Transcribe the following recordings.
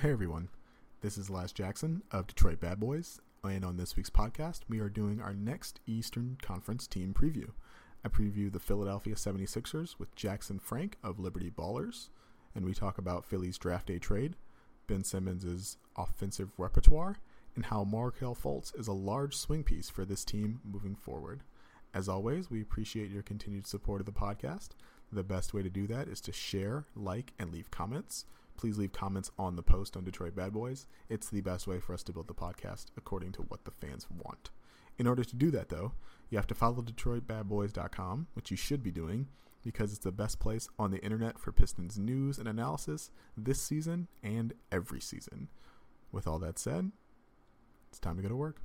Hey everyone, this is Laz Jackson of Detroit Bad Boys, and on this week's podcast, we are doing our next Eastern Conference team preview. I preview the Philadelphia 76ers with Jackson Frank of Liberty Ballers, and we talk about Philly's draft day trade, Ben Simmons' offensive repertoire, and how Markelle Fultz is a large swing piece for this team moving forward. As always, we appreciate your continued support of the podcast. The best way to do that is to share, like, and leave comments please leave comments on the post on Detroit Bad Boys. It's the best way for us to build the podcast according to what the fans want. In order to do that, though, you have to follow DetroitBadBoys.com, which you should be doing because it's the best place on the internet for Pistons news and analysis this season and every season. With all that said, it's time to go to work.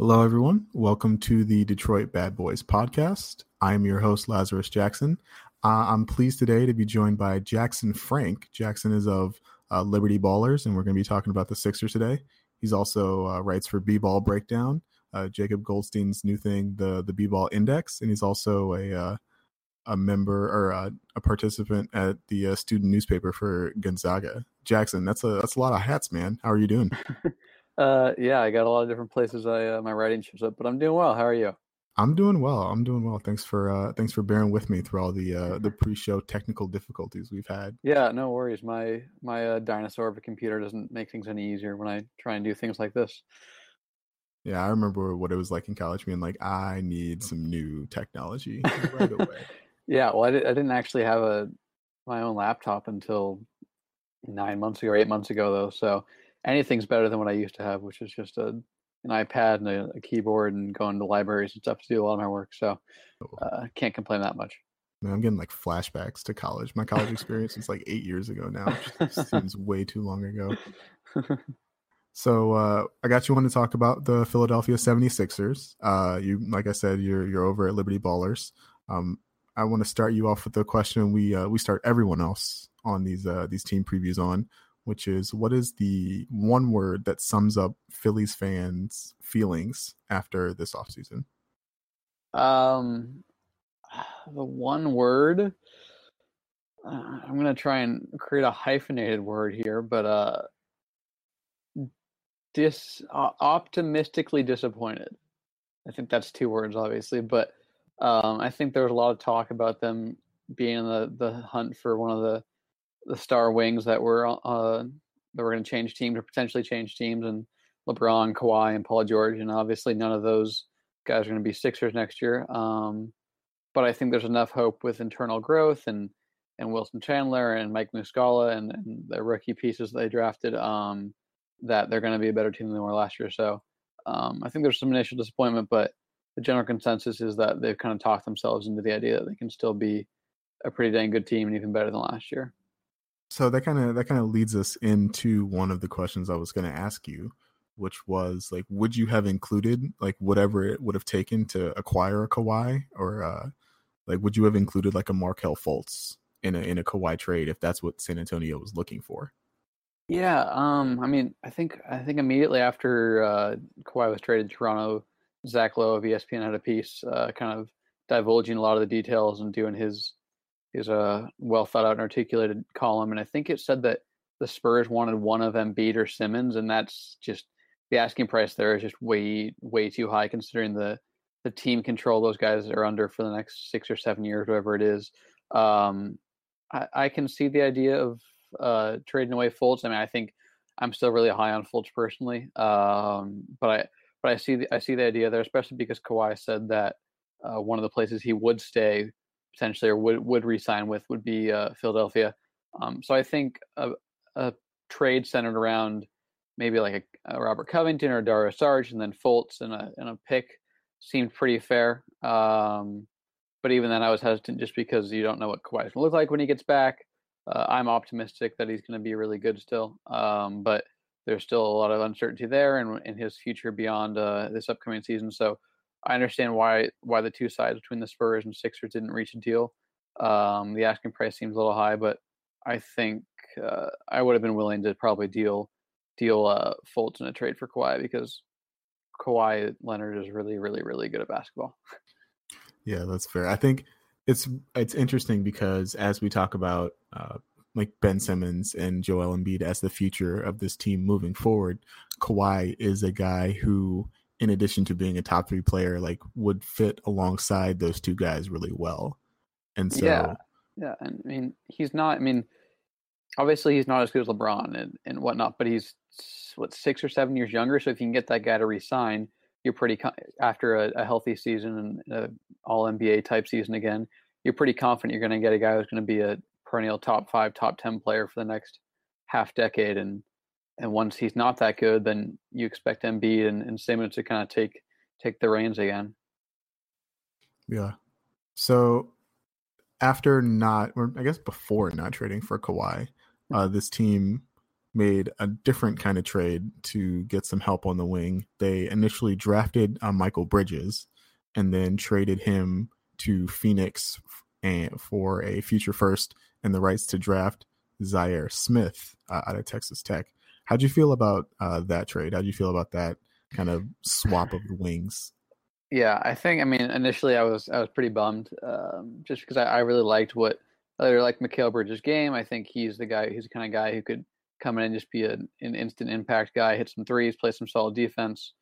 Hello, everyone. Welcome to the Detroit Bad Boys podcast. I'm your host, Lazarus Jackson. Uh, I'm pleased today to be joined by Jackson Frank. Jackson is of uh, Liberty Ballers, and we're going to be talking about the Sixers today. He's also uh, writes for B Ball Breakdown, uh, Jacob Goldstein's new thing, the the B Ball Index, and he's also a uh, a member or a, a participant at the uh, student newspaper for Gonzaga. Jackson, that's a that's a lot of hats, man. How are you doing? Uh, yeah, I got a lot of different places I uh, my writing shows up, but I'm doing well. How are you? I'm doing well. I'm doing well. Thanks for uh, thanks for bearing with me through all the uh, the pre-show technical difficulties we've had. Yeah, no worries. My my uh, dinosaur of a computer doesn't make things any easier when I try and do things like this. Yeah, I remember what it was like in college, being like, I need some new technology right away. yeah, well, I, did, I didn't actually have a my own laptop until nine months ago or eight months ago, though. So anything's better than what I used to have, which is just a an iPad and a, a keyboard and going to libraries and stuff to do a lot of my work. So uh, can't complain that much. Man, I'm getting like flashbacks to college. My college experience is like eight years ago now. It seems way too long ago. So uh, I got you on to talk about the Philadelphia 76ers. Uh, you, like I said, you're you're over at Liberty Ballers. Um, I want to start you off with the question we uh, we start everyone else on these uh, these team previews on, which is what is the one word that sums up Phillies fans' feelings after this offseason? Um, the one word. Uh, I'm gonna try and create a hyphenated word here, but uh, dis uh, optimistically disappointed. I think that's two words, obviously, but um, I think there was a lot of talk about them being in the the hunt for one of the the star wings that were uh, that were going to change teams or potentially change teams, and LeBron, Kawhi, and Paul George, and obviously none of those guys are going to be Sixers next year. Um, but I think there's enough hope with internal growth and and Wilson Chandler and Mike Muscala and, and the rookie pieces they drafted um, that they're going to be a better team than they were last year. So um, I think there's some initial disappointment, but the general consensus is that they've kind of talked themselves into the idea that they can still be a pretty dang good team and even better than last year. So that kind of that kind of leads us into one of the questions I was going to ask you, which was like, would you have included like whatever it would have taken to acquire a Kawhi, or uh, like would you have included like a Markelle Fultz in a in a Kawhi trade if that's what San Antonio was looking for? Yeah, um, I mean, I think I think immediately after uh, Kawhi was traded to Toronto, Zach Lowe of ESPN had a piece uh, kind of divulging a lot of the details and doing his is a well thought out and articulated column, and I think it said that the Spurs wanted one of Embiid or Simmons, and that's just the asking price there is just way way too high considering the the team control those guys are under for the next six or seven years, whatever it is. Um, I, I can see the idea of uh, trading away Fultz. I mean, I think I'm still really high on Fultz personally, um, but I but I see the, I see the idea there, especially because Kawhi said that uh, one of the places he would stay potentially or would would resign with would be uh, Philadelphia. Um, so I think a, a, trade centered around maybe like a, a, Robert Covington or Dario Sarge, and then Fultz and a and a pick seemed pretty fair. Um, but even then, I was hesitant just because you don't know what Kawhi's going to look like when he gets back. Uh, I'm optimistic that he's going to be really good still, um, but there's still a lot of uncertainty there and in his future beyond uh, this upcoming season. So I understand why why the two sides between the Spurs and Sixers didn't reach a deal. Um, the asking price seems a little high, but I think uh, I would have been willing to probably deal deal uh, Fultz in a trade for Kawhi because Kawhi Leonard is really, really, really good at basketball. Yeah, that's fair. I think it's it's interesting because as we talk about uh, like Ben Simmons and Joel Embiid as the future of this team moving forward, Kawhi is a guy who, in addition to being a top three player, like would fit alongside those two guys really well. And so, yeah, yeah. And I mean, he's not. I mean, obviously he's not as good as LeBron and, and whatnot, but he's what six or seven years younger. So if you can get that guy to resign, you're pretty after a, a, healthy season and a all NBA type season again. You're pretty confident you're going to get a guy who's going to be a perennial top five, top ten player for the next half decade. And and once he's not that good, then you expect Embiid and, and Simmons to kind of take take the reins again. Yeah. So after not, or I guess before not trading for Kawhi, uh, this team made a different kind of trade to get some help on the wing. They initially drafted uh, Mikal Bridges and then traded him to Phoenix and for a future first and the rights to draft Zhaire Smith uh, out of Texas Tech. How'd you feel about uh, that trade? How'd you feel about that kind of swap of the wings? Yeah, I think I mean initially I was I was pretty bummed um, just because I, I really liked what I like Mikal Bridges' game. I think he's the guy. He's the kind of guy who could come in and just be a, an instant impact guy, hit some threes, play some solid defense.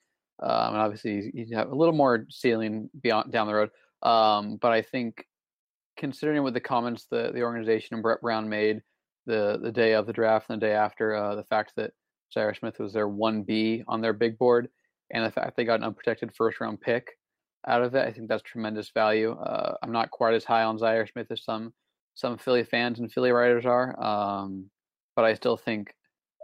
Um, and obviously, he's, he's a little more ceiling beyond down the road. Um, but I think, considering what the comments the the organization and Brett Brown made the the day of the draft and the day after, uh, the fact that Zhaire Smith was their one B on their big board, and the fact they got an unprotected first round pick out of it, I think that's tremendous value. Uh, I'm not quite as high on Zhaire Smith as some some Philly fans and Philly writers are. Um, but I still think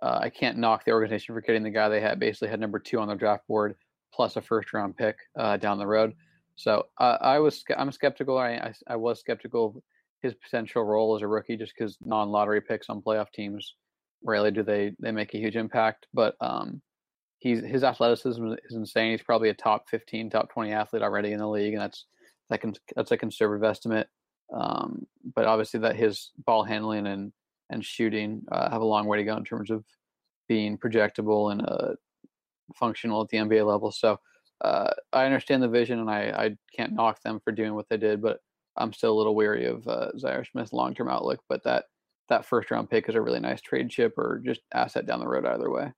uh, I can't knock the organization for getting the guy they had basically had number two on their draft board plus a first round pick uh, down the road. So uh, I was I'm skeptical. I, I, I was skeptical his potential role as a rookie just because non lottery picks on playoff teams rarely do they they make a huge impact. But um, he's his athleticism is insane. He's probably a top 15, top 20 athlete already in the league, and that's that can that's a conservative estimate. Um, but obviously, that his ball handling and and shooting uh, have a long way to go in terms of being projectable and uh, functional at the NBA level. So uh, I understand the vision, and I, I can't knock them for doing what they did, but I'm still a little weary of uh, Zhaire Smith's long term outlook. But that that first round pick is a really nice trade chip or just asset down the road either way.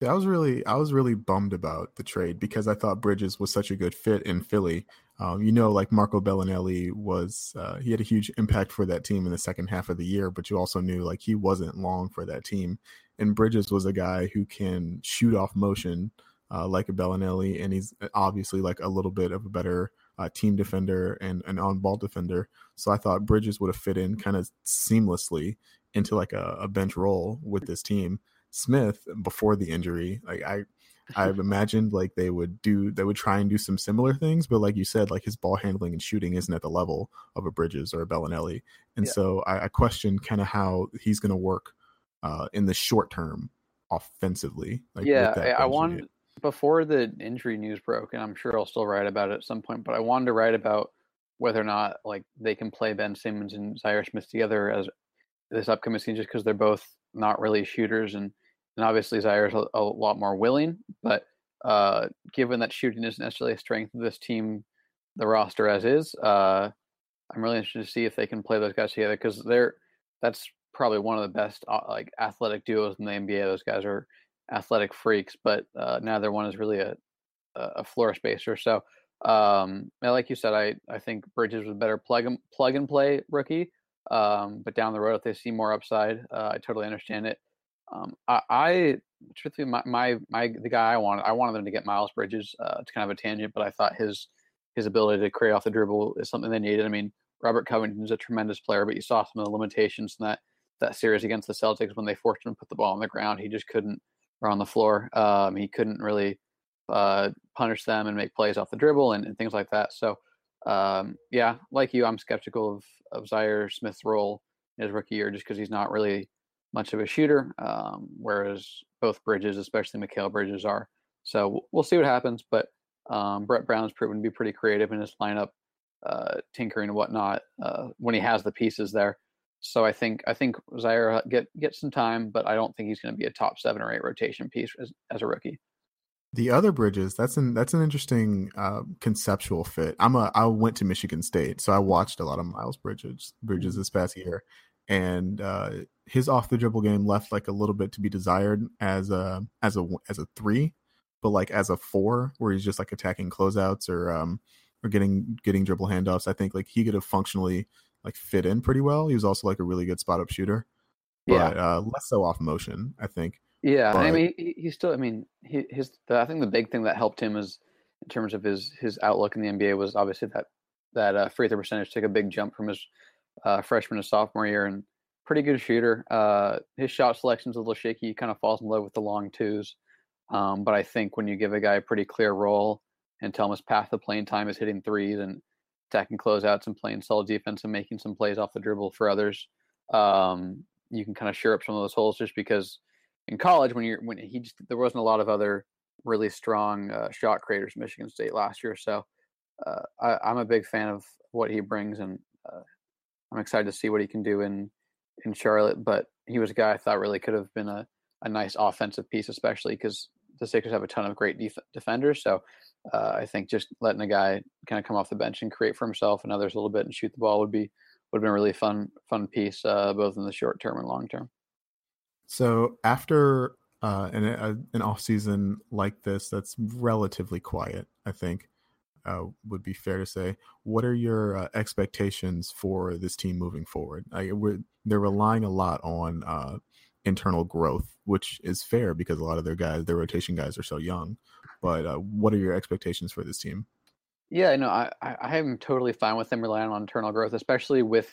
Yeah, I was really I was really bummed about the trade because I thought Bridges was such a good fit in Philly. Um, you know, like Marco Belinelli was uh, he had a huge impact for that team in the second half of the year, but you also knew like he wasn't long for that team. And Bridges was a guy who can shoot off motion uh, like a Belinelli, and he's obviously like a little bit of a better uh, team defender and an on ball defender. So I thought Bridges would have fit in kind of seamlessly into like a, a bench role with this team. Smith before the injury, like I I've imagined like they would do they would try and do some similar things, but like you said, like his ball handling and shooting isn't at the level of a Bridges or a Belinelli, and yeah. so I, I question kind of how he's going to work uh, in the short term offensively. Like yeah, I, I wanted before the injury news broke, and I'm sure I'll still write about it at some point. But I wanted to write about whether or not like they can play Ben Simmons and Zhaire Smith together as this upcoming season, just because they're both not really shooters and and obviously Zhaire is a, a, lot more willing. But uh, given that shooting isn't necessarily a strength of this team, the roster as is, uh, I'm really interested to see if they can play those guys together because they're that's probably one of the best uh, like athletic duos in the NBA. Those guys are athletic freaks, but uh, neither one is really a a floor spacer. So, um, like you said, I I think Bridges was a better plug and plug and play rookie. Um, but down the road, if they see more upside, uh, I totally understand it. Um, I, I truthfully, my, my, my, the guy I wanted, I wanted them to get Miles Bridges. Uh, it's kind of a tangent, but I thought his, his ability to create off the dribble is something they needed. I mean, Robert Covington's a tremendous player, but you saw some of the limitations in that, that series against the Celtics when they forced him to put the ball on the ground. He just couldn't, or on the floor. Um, he couldn't really uh, punish them and make plays off the dribble and, and things like that. So, um, yeah, like you, I'm skeptical of, of Zhaire Smith's role in his rookie year just because he's not really much of a shooter, um, whereas both Bridges, especially Mikal Bridges, are. So we'll see what happens. But um, Brett Brown's proven to be pretty creative in his lineup uh, tinkering and whatnot uh, when he has the pieces there. So I think I think Zhaire get get some time, but I don't think he's going to be a top seven or eight rotation piece as, as a rookie. The other Bridges, that's an that's an interesting uh, conceptual fit. I'm a I went to Michigan State, so I watched a lot of Miles Bridges Bridges mm-hmm. this past year, and uh, his off the dribble game left like a little bit to be desired as a as a as a three, but like as a four where he's just like attacking closeouts or um or getting getting dribble handoffs. I think like he could have functionally like fit in pretty well. He was also like a really good spot up shooter. Yeah, but, uh, less so off motion, I think. Yeah, but, I mean, he, he still. I mean, he, his. The, I think the big thing that helped him is in terms of his his outlook in the NBA was obviously that that uh, free throw percentage took a big jump from his uh, freshman to sophomore year, and pretty good shooter. Uh, his shot selection's a little shaky. He kind of falls in love with the long twos, um, but I think when you give a guy a pretty clear role and tell him his path to playing time is hitting threes and attacking closeouts and playing solid defense and making some plays off the dribble for others. Um, you can kind of shore up some of those holes just because in college when you're when he just there wasn't a lot of other really strong uh, shot creators Michigan State last year. So uh, I, am a big fan of what he brings, and uh, I'm excited to see what he can do in in Charlotte. But he was a guy I thought really could have been a, a nice offensive piece, especially because the Sixers have a ton of great def- defenders. So uh, I think just letting a guy kind of come off the bench and create for himself and others a little bit and shoot the ball would be would have been a really fun fun piece, uh, both in the short term and long term. So after uh, an a, an off season like this, that's relatively quiet, I think. Uh, would be fair to say. What are your uh, expectations for this team moving forward? I, they're relying a lot on uh, internal growth, which is fair because a lot of their guys, their rotation guys, are so young. But uh, what are your expectations for this team? Yeah, no, I I am totally fine with them relying on internal growth, especially with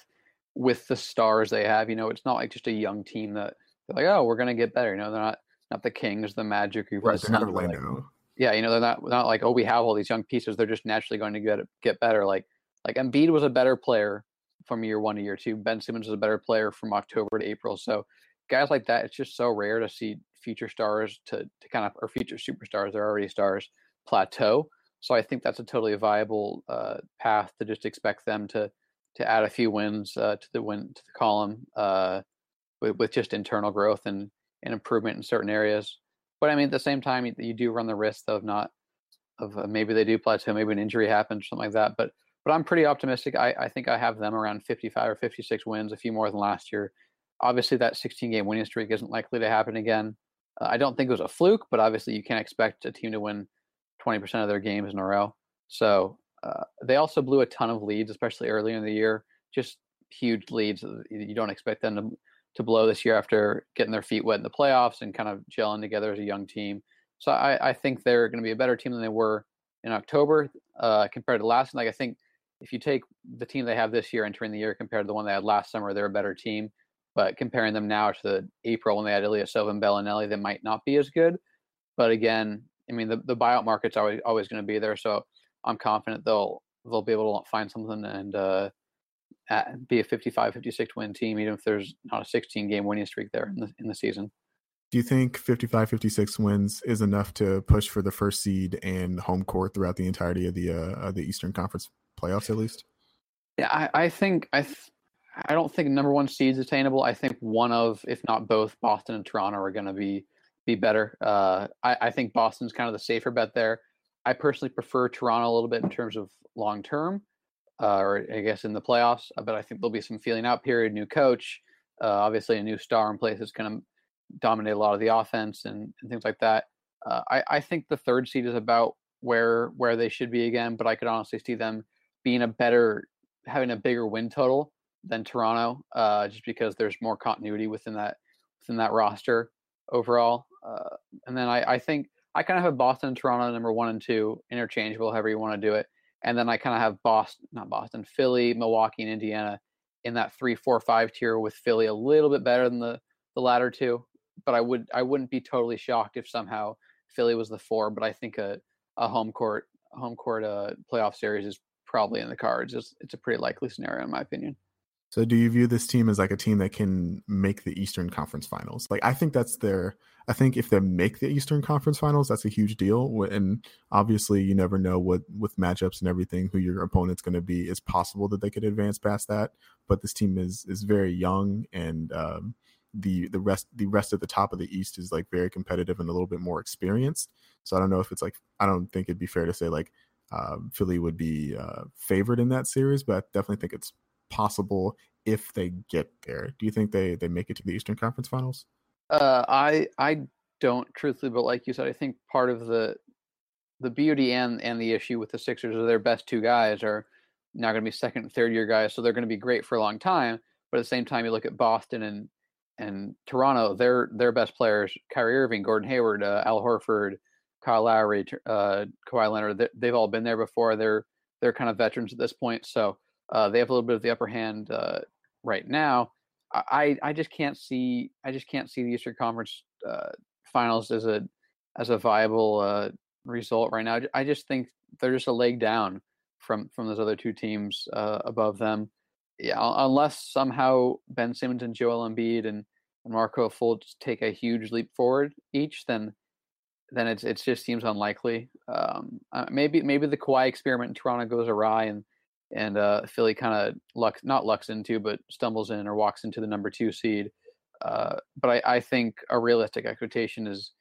with the stars they have. You know, it's not like just a young team that they're like, oh, we're gonna get better. You know, they're not not the Kings, the Magic, or right, they're not Orlando. Like, yeah, you know, they're not not like oh, we have all these young pieces. They're just naturally going to get get better. Like like Embiid was a better player from year one to year two. Ben Simmons was a better player from October to April. So guys like that, it's just so rare to see future stars to to kind of or future superstars. They're already stars plateau. So I think that's a totally viable uh, path to just expect them to to add a few wins uh, to the win to the column uh, with, with, just internal growth and, and improvement in certain areas. But I mean, at the same time, you, you do run the risk of not of uh, maybe they do plateau, maybe an injury happens, something like that. But but I'm pretty optimistic. I, I think I have them around 55 or 56 wins, a few more than last year. Obviously, that 16 game winning streak isn't likely to happen again. Uh, I don't think it was a fluke, but obviously, you can't expect a team to win 20% of their games in a row. So uh, they also blew a ton of leads, especially early in the year. Just huge leads. You don't expect them to to blow this year after getting their feet wet in the playoffs and kind of gelling together as a young team. So I, I think they're going to be a better team than they were in October uh, compared to last. Like I think if you take the team they have this year entering the year compared to the one they had last summer, they're a better team. But comparing them now to the April when they had Ilyasova and Belinelli, they might not be as good. But again, I mean, the, the buyout market's always always going to be there, so I'm confident they'll they'll be able to find something and uh, at, be a 55, 56 win team, even if there's not a 16 game winning streak there in the in the season. Do you think 55, 56 wins is enough to push for the first seed and home court throughout the entirety of the uh, the Eastern Conference playoffs, at least? Yeah, I, I think I. Th- I don't think number one seed is attainable. I think one of, if not both, Boston and Toronto are going to be be better. Uh, I, I, think Boston's kind of the safer bet there. I personally prefer Toronto a little bit in terms of long term, uh, or I guess in the playoffs. But I think there'll be some feeling out period, new coach, uh, obviously a new star in place that's going to dominate a lot of the offense and, and things like that. Uh, I, I think the third seed is about where where they should be again, but I could honestly see them being a better, having a bigger win total than Toronto, uh, just because there's more continuity within that within that roster overall. Uh, and then I, I think I kind of have Boston and Toronto number one and two interchangeable, however you want to do it. And then I kind of have Boston, not Boston, Philly, Milwaukee, and Indiana in that three, four, five tier with Philly a little bit better than the the latter two. But I would I wouldn't be totally shocked if somehow Philly was the four. But I think a, a home court home court uh, playoff series is probably in the cards. It's, it's a pretty likely scenario in my opinion. So do you view this team as like a team that can make the Eastern Conference Finals? Like I think that's their I think if they make the Eastern Conference Finals, that's a huge deal. And obviously, you never know what with matchups and everything who your opponent's going to be. It's possible that they could advance past that, but this team is is very young, and um, the the rest the rest of the top of the East is like very competitive and a little bit more experienced. So I don't know if it's like I don't think it'd be fair to say like uh, Philly would be uh, favored in that series, but I definitely think it's possible if they get there. Do you think they they make it to the Eastern Conference Finals? Uh, I I don't truthfully, but like you said, I think part of the the beauty and and the issue with the Sixers are their best two guys are now going to be second and third year guys, so they're going to be great for a long time. But at the same time, you look at Boston and and Toronto, their their best players, Kyrie Irving, Gordon Hayward, uh, Al Horford, Kyle Lowry, uh, Kawhi Leonard, they've all been there before. They're they're kind of veterans at this point, so uh, they have a little bit of the upper hand uh, right now. I I just can't see I just can't see the Eastern Conference uh, Finals as a as a viable uh, result right now. I just think they're just a leg down from from those other two teams uh, above them. Yeah, unless somehow Ben Simmons and Joel Embiid and, and Markelle Fultz take a huge leap forward each, then then it's it just seems unlikely. Um, uh, maybe maybe the Kawhi experiment in Toronto goes awry and and uh, Philly kind of luck not lucks into, but stumbles in or walks into the number two seed. Uh, but I, I, think a realistic expectation is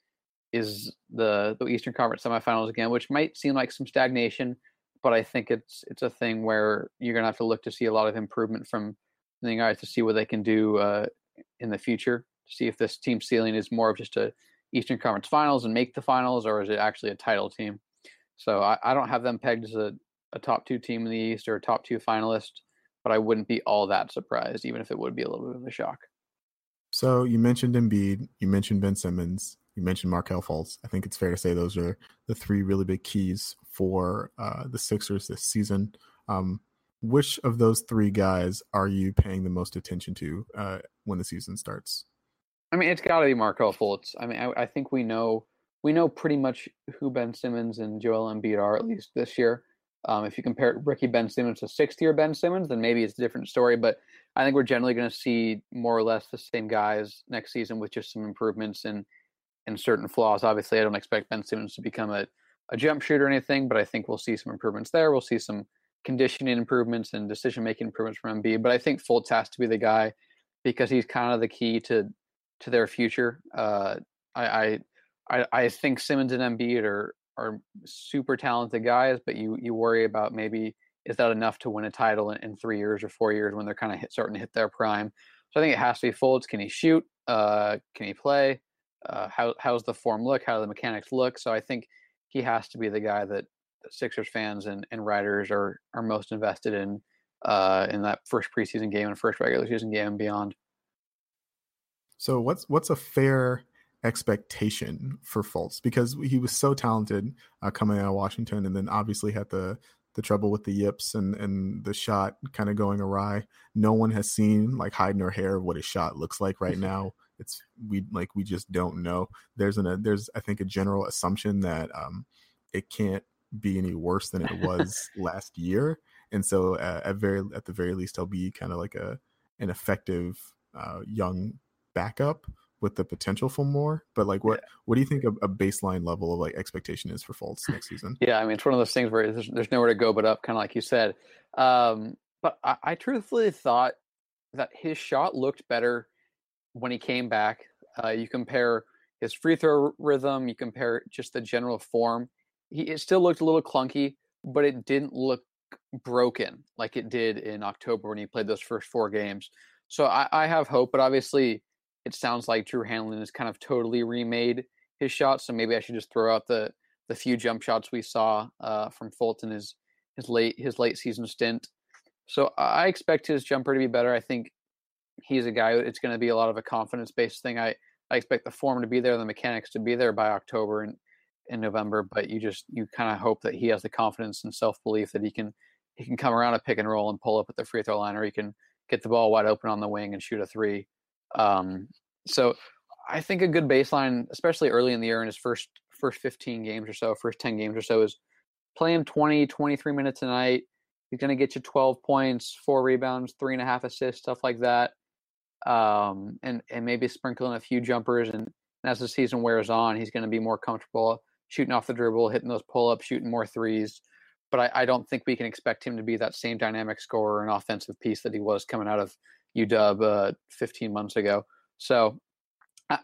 is the the Eastern Conference semifinals again, which might seem like some stagnation, but I think it's it's a thing where you're gonna have to look to see a lot of improvement from the guys to see what they can do uh, in the future. To see if this team ceiling is more of just a Eastern Conference Finals and make the finals, or is it actually a title team? So I, I don't have them pegged as a a top two team in the East or a top two finalist, but I wouldn't be all that surprised, even if it would be a little bit of a shock. So you mentioned Embiid, you mentioned Ben Simmons, you mentioned Markelle Fultz. I think it's fair to say those are the three really big keys for uh, the Sixers this season. Um, which of those three guys are you paying the most attention to uh, when the season starts? I mean, it's got to be Markelle Fultz. I mean, I, I, think we know we know pretty much who Ben Simmons and Joel Embiid are at least this year. Um, if you compare Ricky Ben Simmons to sixth year Ben Simmons, then maybe it's a different story. But I think we're generally going to see more or less the same guys next season with just some improvements and and certain flaws. Obviously, I don't expect Ben Simmons to become a, a jump shooter or anything, but I think we'll see some improvements there. We'll see some conditioning improvements and decision making improvements from Embiid. But I think Fultz has to be the guy because he's kind of the key to to their future. Uh, I, I I think Simmons and Embiid are are super talented guys, but you you worry about maybe is that enough to win a title in, in three years or four years when they're kind of starting to hit their prime. So I think it has to be Fultz. Can he shoot? Uh, can he play? Uh, how how's the form look? How do the mechanics look? So I think he has to be the guy that Sixers fans and, and writers are are most invested in uh, in that first preseason game and first regular season game and beyond. So what's what's a fair expectation for Fultz because he was so talented uh, coming out of Washington, and then obviously had the the trouble with the yips and and the shot kind of going awry. No one has seen like hide nor hair what his shot looks like right now. It's we like we just don't know. There's an a, there's I think a general assumption that um it can't be any worse than it was last year, and so uh, at very at the very least he'll be kind of like a an effective uh, young backup with the potential for more. But like, what yeah. what do you think a, a, baseline level of like expectation is for Fultz next season? Yeah, I mean, it's one of those things where there's, there's nowhere to go but up, kind of like you said. Um, but I, I, truthfully thought that his shot looked better when he came back. Uh, you compare his free throw rhythm, you compare just the general form. He it still looked a little clunky, but it didn't look broken like it did in October when he played those first four games. So I, I have hope, but obviously it sounds like Drew Hanlen has kind of totally remade his shots. So maybe I should just throw out the the few jump shots we saw uh, from Fulton his his late his late season stint. So I expect his jumper to be better. I think he's a guy. It's going to be a lot of a confidence based thing. I I expect the form to be there, the mechanics to be there by October and in November. But you just you kind of hope that he has the confidence and self belief that he can he can come around a pick and roll and pull up at the free throw line, or he can get the ball wide open on the wing and shoot a three. Um, so I think a good baseline, especially early in the year in his first first 15 games or so, first 10 games or so, is playing 20, 23 minutes a night, He's going to get you 12 points, four rebounds, three and a half assists, stuff like that. Um, and, and maybe sprinkle in a few jumpers. And, and as the season wears on, he's going to be more comfortable shooting off the dribble, hitting those pull ups, shooting more threes. But I, I, don't think we can expect him to be that same dynamic scorer and offensive piece that he was coming out of UW uh, 15 months ago. So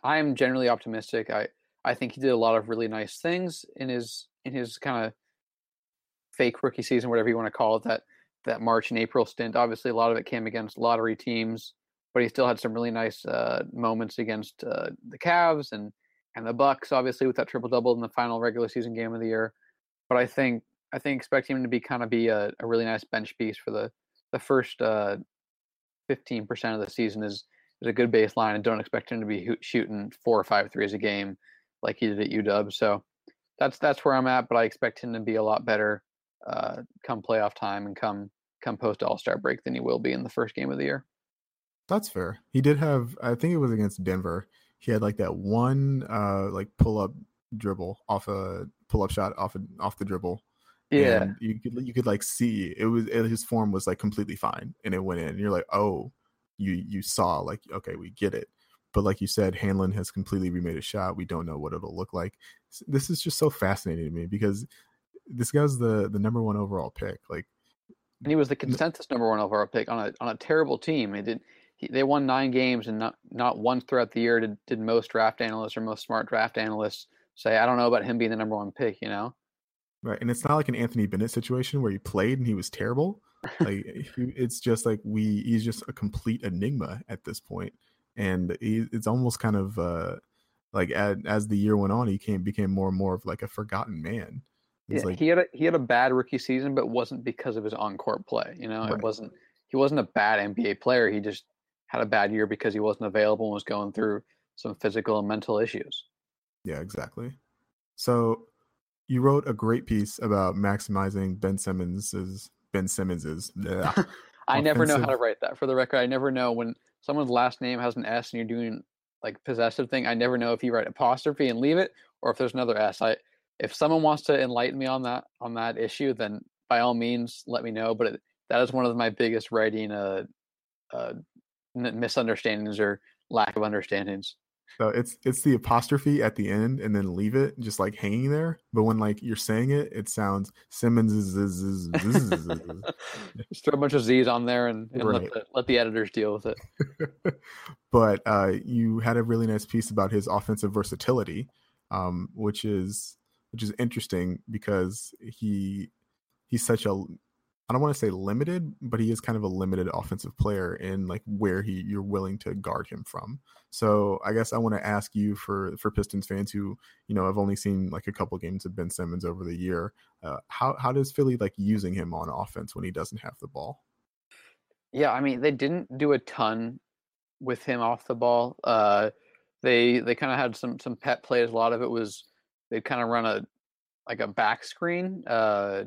I, am generally optimistic. I, I think he did a lot of really nice things in his in his kind of fake rookie season, whatever you want to call it, that that March and April stint. Obviously, a lot of it came against lottery teams, but he still had some really nice uh, moments against uh, the Cavs and and the Bucks. Obviously, with that triple double in the final regular season game of the year. But I think I think expect him to be kind of be a, a really nice bench piece for the the first uh, fifteen percent of the season is is a good baseline, and don't expect him to be shooting four or five threes a game like he did at UW. So that's that's where I'm at. But I expect him to be a lot better uh, come playoff time and come come post All Star break than he will be in the first game of the year. That's fair. He did have, I think it was against Denver. He had like that one uh like pull up dribble off a pull up shot off a, off the dribble. Yeah, and you could you could like see it was it, his form was like completely fine, and it went in. And you're like, oh, you you saw like okay, we get it. But like you said, Hanlen has completely remade a shot. We don't know what it'll look like. This is just so fascinating to me because this guy's the the number one overall pick. Like, and he was the consensus number one overall pick on a on a terrible team. He did. He, they won nine games, and not not once throughout the year did, did most draft analysts or most smart draft analysts say, "I don't know about him being the number one pick." You know, right? And it's not like an Anthony Bennett situation where he played and he was terrible. like, it's just like we he's just a complete enigma at this point, and he, it's almost kind of uh like as, as the year went on, he came became more and more of like a forgotten man yeah, like, he had a he had a bad rookie season, but wasn't because of his on court play. You know, right. it wasn't he wasn't a bad NBA player. He just had a bad year because he wasn't available and was going through some physical and mental issues. Yeah, exactly. So you wrote a great piece about maximizing Ben Simmons's Ben Simmons's. I never know how to write that. For the record, I never know when someone's last name has an S and you're doing like possessive thing. I never know if you write apostrophe and leave it or if there's another S. I if someone wants to enlighten me on that on that issue, then by all means let me know. But it, that is one of my biggest writing uh, uh, misunderstandings or lack of understandings. So it's it's the apostrophe at the end and then leave it just like hanging there. But when like you're saying it, it sounds Simmons is, is, is, just throw a bunch of Z's on there and, and right. let, the, let the editors deal with it. but uh, you had a really nice piece about his offensive versatility, um, which is which is interesting because he he's such a I don't want to say limited, but he is kind of a limited offensive player in like where he you're willing to guard him from. So I guess I want to ask you for for Pistons fans who you know have only seen like a couple games of Ben Simmons over the year. Uh, how how does Philly like using him on offense when he doesn't have the ball? Yeah, I mean they didn't do a ton with him off the ball. Uh, they they kind of had some some pet plays. A lot of it was they'd kind of run a like a back screen uh,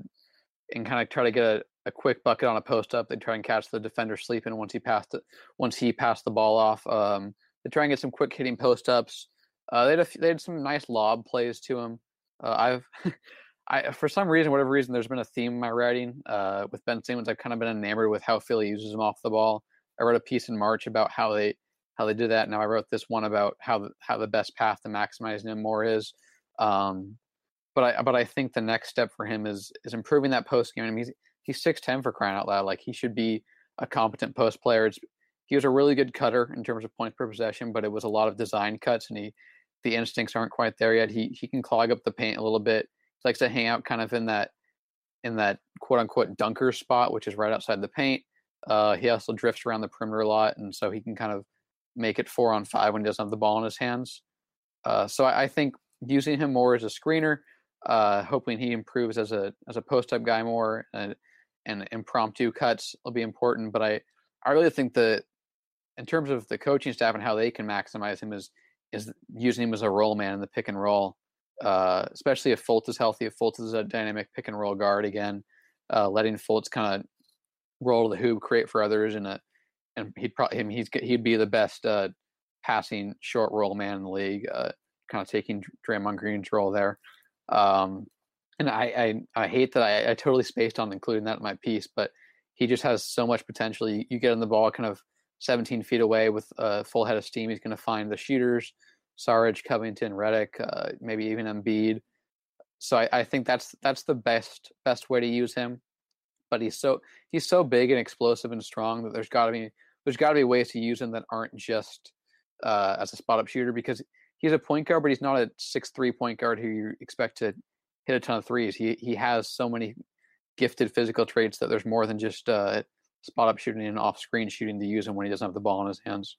and kind of try to get a, a quick bucket on a post up. They'd try and catch the defender sleeping once he passed it. Once he passed the ball off, um, they try and get some quick hitting post ups. Uh, they had a, they had some nice lob plays to him. Uh, I've I for some reason, whatever reason, there's been a theme in my writing uh, with Ben Simmons. I've kind of been enamored with how Philly uses him off the ball. I wrote a piece in March about how they how they do that. Now I wrote this one about how the, how the best path to maximizing him more is. Um, but I but I think the next step for him is is improving that post game. I mean, he's he's six ten for crying out loud. Like he should be a competent post player. It's, he was a really good cutter in terms of points per possession, but it was a lot of design cuts, and he the instincts aren't quite there yet. He he can clog up the paint a little bit. He likes to hang out kind of in that in that quote unquote dunker spot, which is right outside the paint. Uh, he also drifts around the perimeter a lot, and so he can kind of make it four on five when he doesn't have the ball in his hands. Uh, so I, I, think using him more as a screener, uh, hoping he improves as a as a post up guy more, and, and impromptu cuts will be important. But I I really think that in terms of the coaching staff and how they can maximize him is is using him as a role man in the pick and roll, uh, especially if Fultz is healthy. If Fultz is a dynamic pick and roll guard again, uh, letting Fultz kind of roll the hoop, create for others, and a and he'd probably him he's he'd be the best uh, passing short roll man in the league, uh, kind of taking Draymond Green's role there. Um, and I, I, I hate that I, I totally spaced on including that in my piece, but he just has so much potential. You, you get on the ball kind of 17 feet away with a full head of steam. He's going to find the shooters, Saric, Covington, Redick, uh, maybe even Embiid. So I, I think that's that's the best best way to use him. But he's so he's so big and explosive and strong that there's got to be there's got to be ways to use him that aren't just uh, as a spot up shooter because he's a point guard, but he's not a six three point guard who you expect to hit a ton of threes. He he has so many gifted physical traits that there's more than just uh, spot up shooting and off screen shooting to use him when he doesn't have the ball in his hands.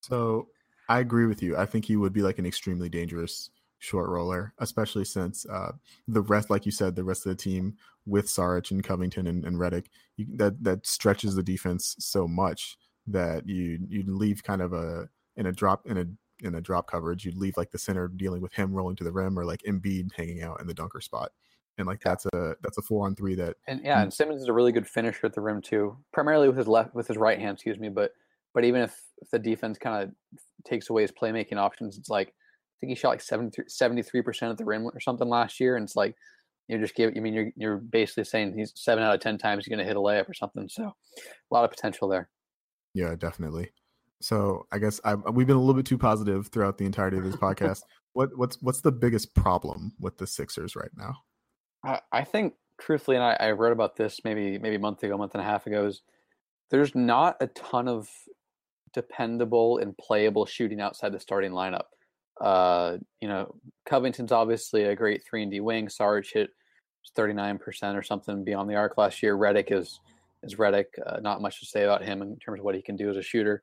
So I agree with you. I think he would be like an extremely dangerous short roller, especially since uh, the rest, like you said, the rest of the team with Saric and Covington and, and Redick, you, that that stretches the defense so much that you you leave kind of a in a drop in a in a drop coverage, you'd leave like the center dealing with him rolling to the rim or like Embiid hanging out in the dunker spot. And like that's a that's a four on three that and yeah, and Simmons is a really good finisher at the rim too, primarily with his left with his right hand, excuse me. But but even if, if the defense kind of takes away his playmaking options, it's like I think he shot like 73 percent at the rim or something last year, and it's like you're just give. I mean, you're you're basically saying he's seven out of ten times he's going to hit a layup or something. So a lot of potential there. Yeah, definitely. So I guess I've, we've been a little bit too positive throughout the entirety of this podcast. what what's what's the biggest problem with the Sixers right now? I, I think truthfully, and I, I wrote about this maybe maybe a month ago, a month and a half ago, is there's not a ton of dependable and playable shooting outside the starting lineup. Uh, you know, Covington's obviously a great three and D wing. Sarge hit 39% or something beyond the arc last year. Redick is is Redick. Uh, not much to say about him in terms of what he can do as a shooter.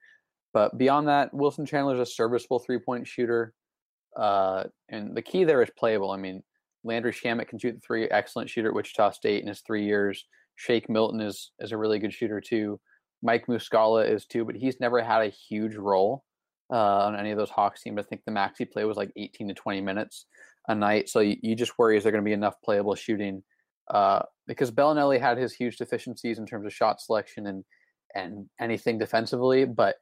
But beyond that, Wilson Chandler is a serviceable three point shooter. Uh, and the key there is playable. I mean, Landry Shamet can shoot the three, excellent shooter at Wichita State in his three years. Shake Milton is is a really good shooter too. Mike Muscala is too, but he's never had a huge role uh, on any of those Hawks teams. I think the max he played was like 18 to 20 minutes a night. So you, you just worry is there going to be enough playable shooting? Uh, because Belinelli had his huge deficiencies in terms of shot selection and and anything defensively, but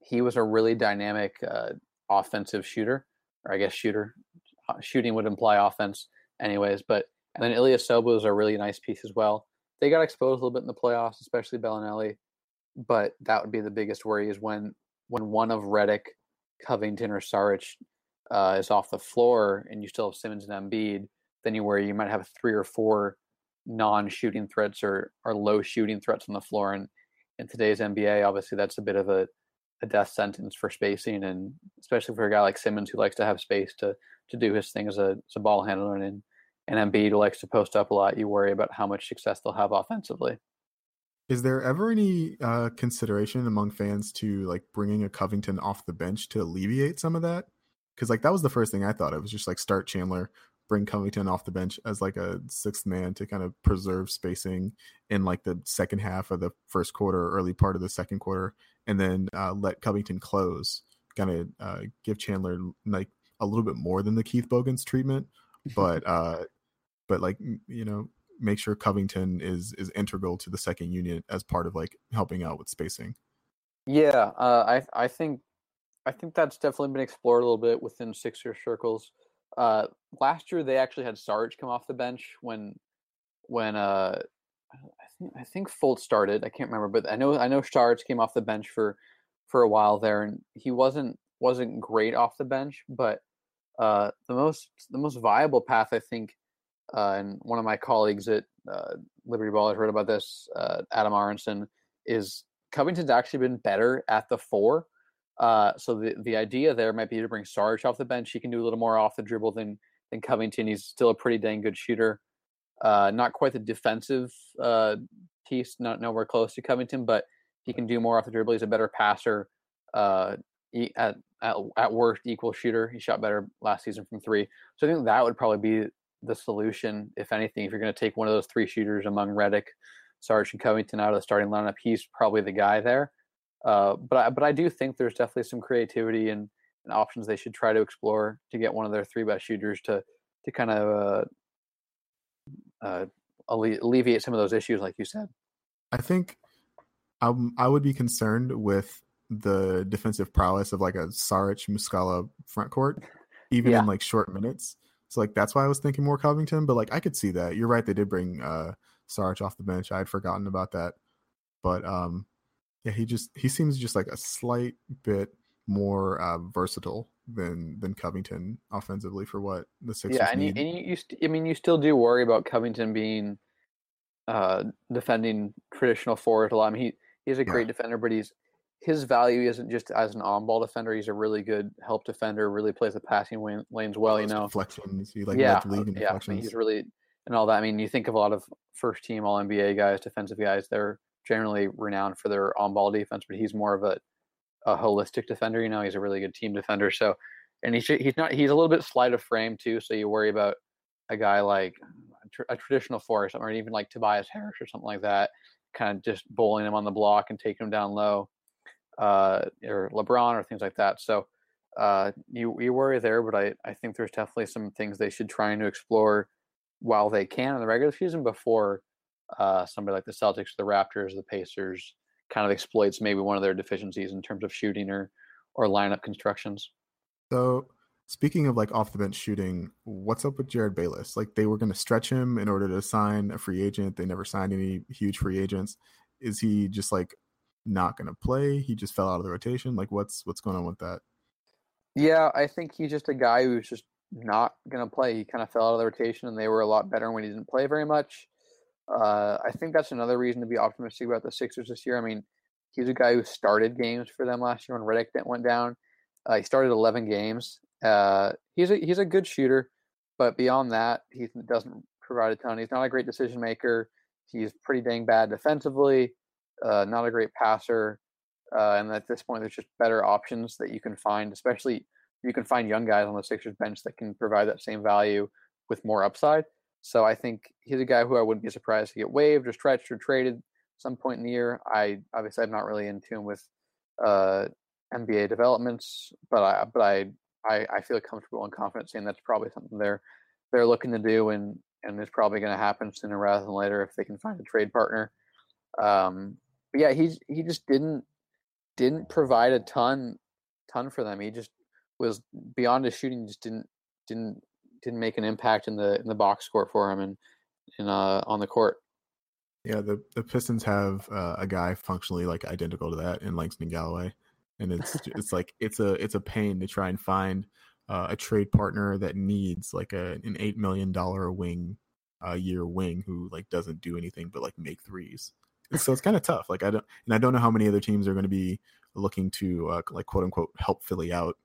he was a really dynamic uh, offensive shooter, or I guess shooter. Shooting would imply offense, anyways. But and then Ilya Ilyasova is a really nice piece as well. They got exposed a little bit in the playoffs, especially Belinelli. But that would be the biggest worry is when when one of Redick, Covington, or Saric uh, is off the floor, and you still have Simmons and Embiid. Then you worry you might have three or four non-shooting threats or or low shooting threats on the floor. And in today's NBA, obviously that's a bit of a a death sentence for spacing, and especially for a guy like Simmons who likes to have space to to do his thing as a as a ball handler, and and Embiid who likes to post up a lot. You worry about how much success they'll have offensively. Is there ever any uh, consideration among fans to like bringing a Covington off the bench to alleviate some of that? Because like that was the first thing I thought. It was just like start Chandler, bring Covington off the bench as like a sixth man to kind of preserve spacing in like the second half of the first quarter, early part of the second quarter, and then uh, let Covington close, kind of uh, give Chandler like a little bit more than the Keith Bogans treatment, but uh, but like you know make sure Covington is is integral to the second unit as part of like helping out with spacing. Yeah, uh, I I think I think that's definitely been explored a little bit within Sixer circles. Uh, last year they actually had Sarge come off the bench when when uh, I think I think Fultz started. I can't remember, but I know I know Sarge came off the bench for for a while there, and he wasn't wasn't great off the bench, but uh, the most the most viable path I think, uh, and one of my colleagues at uh, Liberty Ball has heard about this, uh, Adam Aaronson, is Covington's actually been better at the four uh, so the the idea there might be to bring Sarge off the bench. He can do a little more off the dribble than than Covington. He's still a pretty dang good shooter. Uh, not quite the defensive uh, piece, not nowhere close to Covington, but he can do more off the dribble. He's a better passer. Uh, at, at at worst, equal shooter. He shot better last season from three. So I think that would probably be the solution, if anything. If you're going to take one of those three shooters among Redick, Sarge, and Covington out of the starting lineup, he's probably the guy there. Uh, but I, but I do think there's definitely some creativity and, and, options they should try to explore to get one of their three best shooters to to kind of uh, uh, alleviate some of those issues, like you said. I think I I would be concerned with the defensive prowess of like a Saric Muscala front court, even yeah. in like short minutes. So like that's why I was thinking more Covington, but like I could see that. You're right, they did bring uh Sarge off the bench. I had forgotten about that. But um yeah, he just he seems just like a slight bit more uh, versatile than than Covington offensively for what the Sixers yeah, and need. you, and you, you st- I mean, you still do worry about Covington being uh, defending traditional forward a lot. I mean, he he's a great Yeah. defender, but he's his value isn't just as an on-ball defender. He's a really good help defender. Really plays the passing lane, lanes well. You know, deflections. He like yeah, league in yeah. I mean, he's really and all that. I mean, you think of a lot of first-team All NBA guys, defensive guys. They're generally renowned for their on-ball defense, but he's more of a a holistic defender. You know, he's a really good team defender. So, and he's he's not he's a little bit slight of frame too. So you worry about a guy like a, tr- a traditional four or something, or even like Tobias Harris or something like that, kind of just bowling him on the block and taking him down low, uh, or LeBron or things like that. So. Uh, you you worry there, but I, I think there's definitely some things they should try and to explore while they can in the regular season before uh, somebody like the Celtics, the Raptors, the Pacers kind of exploits maybe one of their deficiencies in terms of shooting or or lineup constructions. So speaking of like off the bench shooting, what's up with Jerryd Bayless? Like they were going to stretch him in order to sign a free agent. They never signed any huge free agents. Is he just like not going to play? He just fell out of the rotation. Like what's what's going on with that? Yeah, I think he's just a guy who's just not going to play. He kind of fell out of the rotation, and they were a lot better when he didn't play very much. Uh, I think that's another reason to be optimistic about the Sixers this year. I mean, he's a guy who started games for them last year when Redick went down. Uh, he started 11 games. Uh, he's a he's a good shooter, but beyond that, he doesn't provide a ton. He's not a great decision maker. He's pretty dang bad defensively. Uh, not a great passer. Uh, and at this point, there's just better options that you can find, especially you can find young guys on the Sixers bench that can provide that same value with more upside. So I think he's a guy who I wouldn't be surprised to get waived or stretched or traded some point in the year. I obviously I'm not really in tune with uh, NBA developments, but I but I, I I feel comfortable and confident saying that's probably something they're they're looking to do and and it's probably going to happen sooner rather than later if they can find a trade partner. Um, but yeah, he's he just didn't didn't provide a ton ton for them. He just was beyond his shooting. Just didn't didn't didn't make an impact in the in the box score for him and in uh on the court. Yeah, the the Pistons have uh, a guy functionally like identical to that in Langston Galloway, and it's it's like it's a it's a pain to try and find uh, a trade partner that needs like a an eight million dollar a wing a year wing who like doesn't do anything but like make threes. And so it's kind of tough. Like I don't and I don't know how many other teams are going to be looking to uh, like quote unquote help Philly out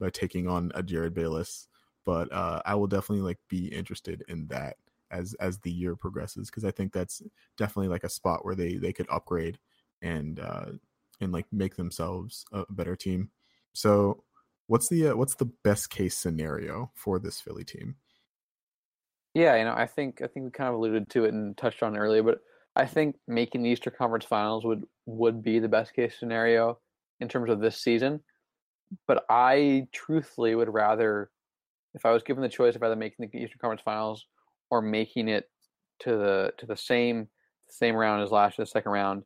by taking on a Jerryd Bayless, but uh, I will definitely like be interested in that as as the year progresses because I think that's definitely like a spot where they they could upgrade and uh and like make themselves a better team. So what's the uh, what's the best case scenario for this Philly team? Yeah, you know, I think I think we kind of alluded to it and touched on earlier, but I think making the Eastern Conference Finals would would be the best case scenario in terms of this season. But I truthfully would rather, if I was given the choice of either making the Eastern Conference Finals or making it to the to the same same round as last year, the second round,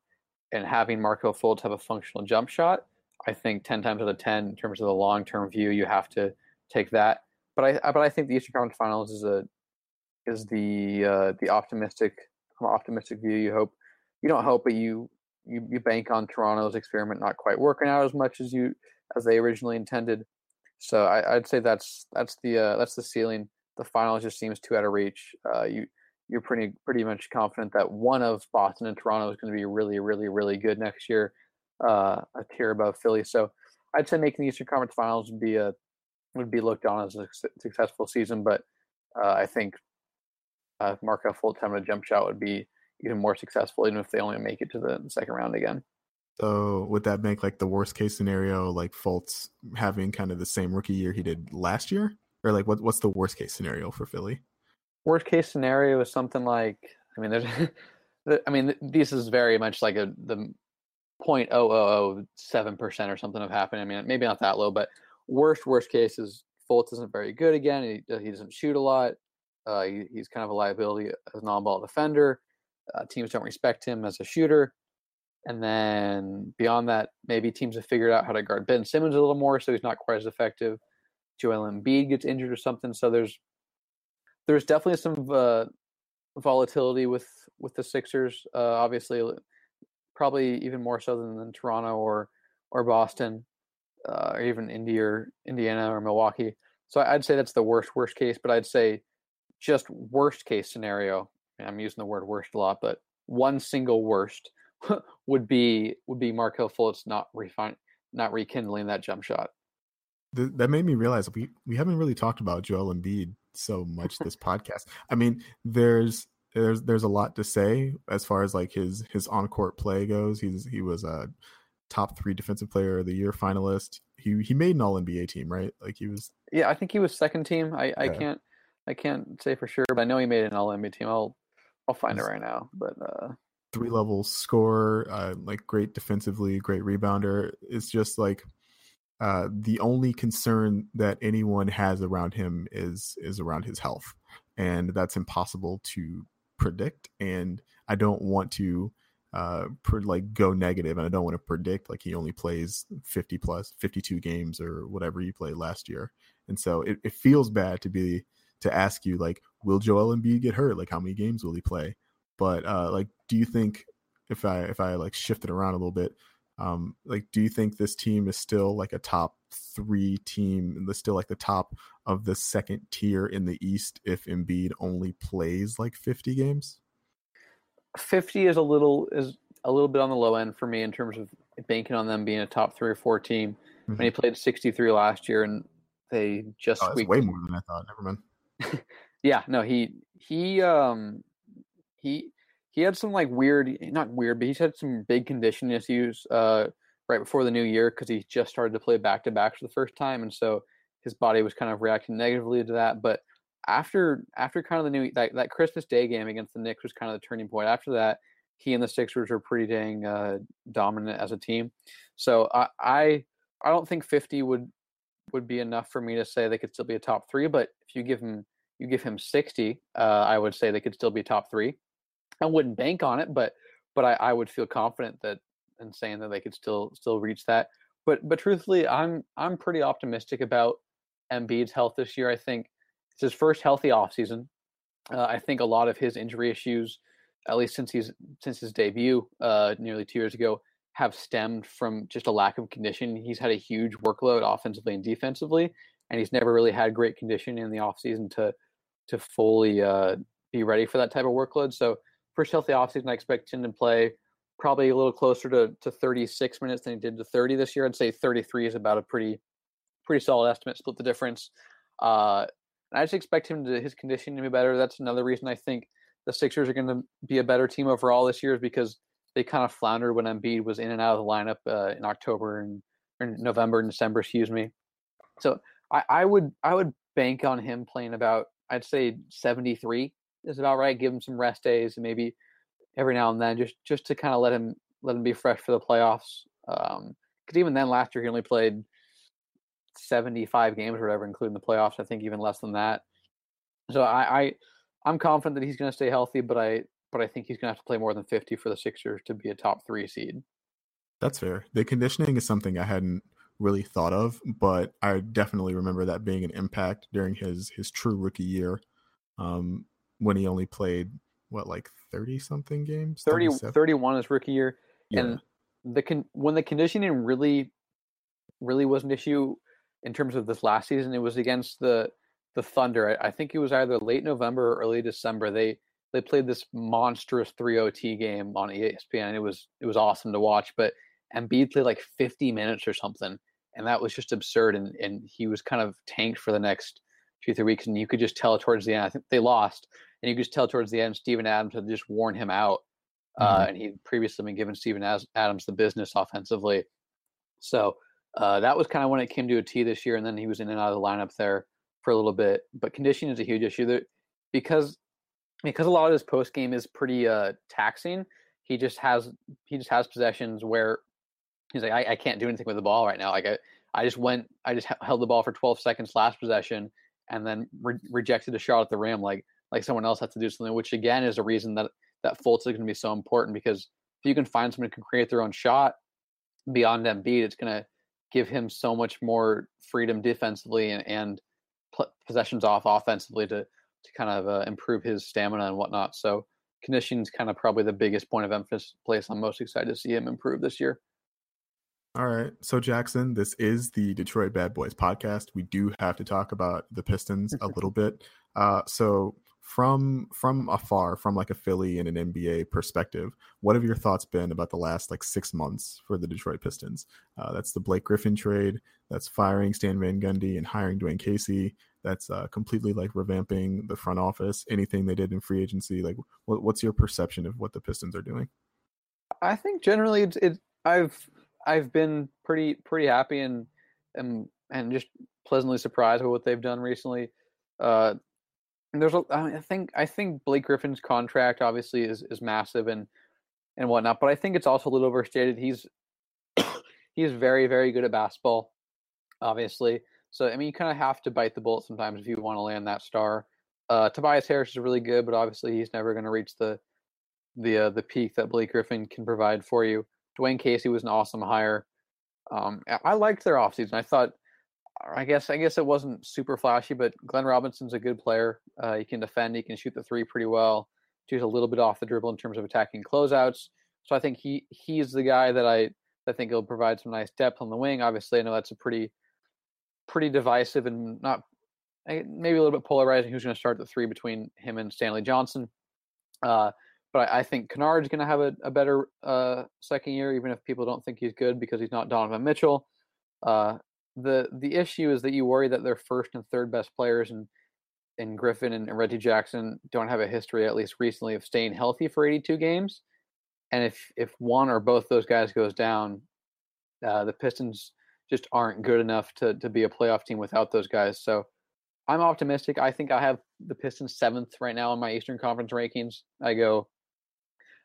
and having Markelle Fultz have a functional jump shot, I think ten times out of ten, in terms of the long term view, you have to take that. But I but I think the Eastern Conference Finals is a is the uh, the optimistic optimistic view. You hope you don't hope, but you you you bank on Toronto's experiment not quite working out as much as you as they originally intended. So I, I'd say that's that's the uh, that's the ceiling. The finals just seems too out of reach. Uh, you you're pretty pretty much confident that one of Boston and Toronto is going to be really really really good next year, uh, a tier above Philly. So I'd say making the Eastern Conference Finals would be a would be looked on as a successful season. But uh, I think uh, Markelle Fultz having a jump shot would be even more successful, even if they only make it to the second round again. So would that make like the worst case scenario like Fultz having kind of the same rookie year he did last year? Or like what what's the worst case scenario for Philly? Worst case scenario is something like I mean, there's I mean, this is very much like a the point oh oh oh seven percent or something of happening. I mean, maybe not that low, but worst worst case is Fultz isn't very good again. He he doesn't shoot a lot. Uh, he, he's kind of a liability as an on-ball defender. Uh, teams don't respect him as a shooter. And then beyond that, maybe teams have figured out how to guard Ben Simmons a little more, so he's not quite as effective. Joel Embiid gets injured or something, so there's there's definitely some uh, volatility with with the Sixers. Uh, obviously, probably even more so than, than Toronto or or Boston, uh, or even India or Indiana or Milwaukee. So I'd say that's the worst worst case. But I'd say just worst case scenario. I'm using the word worst a lot, but one single worst would be would be Markelle Fultz not refine not rekindling that jump shot. that made me realize we we haven't really talked about Joel Embiid so much this podcast. I mean, there's there's there's a lot to say as far as like his his on court play goes. He's he was a top three defensive player of the year finalist. He he made an All NBA team, right? Like he was. Yeah, I think he was second team. I I can't I can't say for sure, but I know he made an All NBA team. I'll I'll find He's, it right now. But uh three level score, uh, like great defensively, great rebounder. It's just like uh, the only concern that anyone has around him is is around his health, and that's impossible to predict. And I don't want to uh, per, like go negative, and I don't want to predict like he only plays fifty plus, fifty two games or whatever he played last year. And so it, it feels bad to be to ask you like, will Joel Embiid get hurt? Like, how many games will he play? But uh, like, do you think if I if I like shift it around a little bit, um, like, do you think this team is still like a top three team and still like the top of the second tier in the East if Embiid only plays like 50 games? 50 is a little is a little bit on the low end for me in terms of banking on them being a top three or four team. Mm-hmm. When he played 63 last year and they just oh, way more than I thought. Never mind. yeah, no, he he um he he had some like weird, not weird, but he's had some big condition issues uh, right before the new year because he just started to play back to back for the first time, and so his body was kind of reacting negatively to that. But after after kind of the new that, that Christmas Day game against the Knicks was kind of the turning point. After that, he and the Sixers were pretty dang uh, dominant as a team. So I, I I don't think 50 would would be enough for me to say they could still be a top three. But if you give him you give him 60, uh, I would say they could still be top three. I wouldn't bank on it, but but I, I would feel confident that in saying that they could still still reach that. But but truthfully, I'm I'm pretty optimistic about Embiid's health this year. I think it's his first healthy offseason. Uh, I think a lot of his injury issues, at least since he's since his debut uh, nearly two years ago, have stemmed from just a lack of condition. He's had a huge workload offensively and defensively, and he's never really had great condition in the offseason to to fully uh, be ready for that type of workload. So first healthy offseason, I expect him to play probably a little closer to, to 36 minutes than he did to 30 this year. I'd say 33 is about a pretty pretty solid estimate, split the difference. Uh, I just expect him to his conditioning to be better. That's another reason I think the Sixers are going to be a better team overall this year is because they kind of floundered when Embiid was in and out of the lineup uh, in October and November and December, excuse me. So I, I would I would bank on him playing about I'd say 73 is about right. Give him some rest days and maybe every now and then just just to kind of let him let him be fresh for the playoffs. Because um, even then, last year he only played seventy five games or whatever, including the playoffs. I think even less than that. So I, I I'm confident that he's going to stay healthy, but I but I think he's going to have to play more than fifty for the Sixers to be a top three seed. That's fair. The conditioning is something I hadn't really thought of, but I definitely remember that being an impact during his his true rookie year. Um, when he only played what like 30 something games 30 31 his rookie year yeah. and the con- when the conditioning really really was an issue in terms of this last season it was against the the thunder. I, I think it was either late november or early december. They they played this monstrous 3ot game on espn it was it was awesome to watch but Embiid played like 50 minutes or something and that was just absurd and and he was kind of tanked for the next two three weeks and you could just tell towards the end i think they lost and you could just tell towards the end Steven Adams had just worn him out, uh, mm-hmm. and he'd previously been given Steven Adams the business offensively. So uh, that was kind of when it came to a T this year, and then he was in and out of the lineup there for a little bit. But conditioning is a huge issue there because because a lot of his post game is pretty uh, taxing. He just has he just has possessions where he's like I, I can't do anything with the ball right now. Like I, I just went I just held the ball for 12 seconds last possession and then re- rejected a shot at the rim. Like like someone else has to do something, which again is a reason that that Fultz is going to be so important because if you can find someone who can create their own shot beyond Embiid, it's going to give him so much more freedom defensively and, and possessions off offensively to to kind of uh, improve his stamina and whatnot. So conditioning is kind of probably the biggest point of emphasis place I'm most excited to see him improve this year. All right. So, Jackson, this is the Detroit Bad Boys podcast. We do have to talk about the Pistons a little bit. Uh, so, from from afar, from like a Philly and an NBA perspective, what have your thoughts been about the last like six months for the Detroit Pistons? Uh, that's the Blake Griffin trade. That's firing Stan Van Gundy and hiring Dwane Casey. That's uh, completely like revamping the front office. Anything they did in free agency, like what, what's your perception of what the Pistons are doing? I think generally it's it. I've I've been pretty pretty happy and and and just pleasantly surprised by what they've done recently. Uh, there's a, I think I think Blake Griffin's contract obviously is is massive and and whatnot, but I think it's also a little overstated. He's he's very very good at basketball, obviously. So I mean, you kind of have to bite the bullet sometimes if you want to land that star. Uh, Tobias Harris is really good, but obviously he's never going to reach the the uh, the peak that Blake Griffin can provide for you. Dwane Casey was an awesome hire. Um, I liked their offseason. I thought, I guess, I guess it wasn't super flashy, but Glenn Robinson's a good player. Uh, he can defend. He can shoot the three pretty well. He's a little bit off the dribble in terms of attacking closeouts. So I think he he's the guy that I I think he'll provide some nice depth on the wing. Obviously, I know that's a pretty pretty divisive and not maybe a little bit polarizing. Who's going to start the three between him and Stanley Johnson? Uh, but I, I think Kennard's going to have a, a better uh, second year, even if people don't think he's good because he's not Donovan Mitchell. Uh, the the issue is that you worry that their first and third best players and and Griffin and, and Reggie Jackson don't have a history, at least recently, of staying healthy for 82 games. And if if one or both of those guys goes down, uh, the Pistons just aren't good enough to to be a playoff team without those guys. So I'm optimistic. I think I have the Pistons seventh right now in my Eastern Conference rankings. I go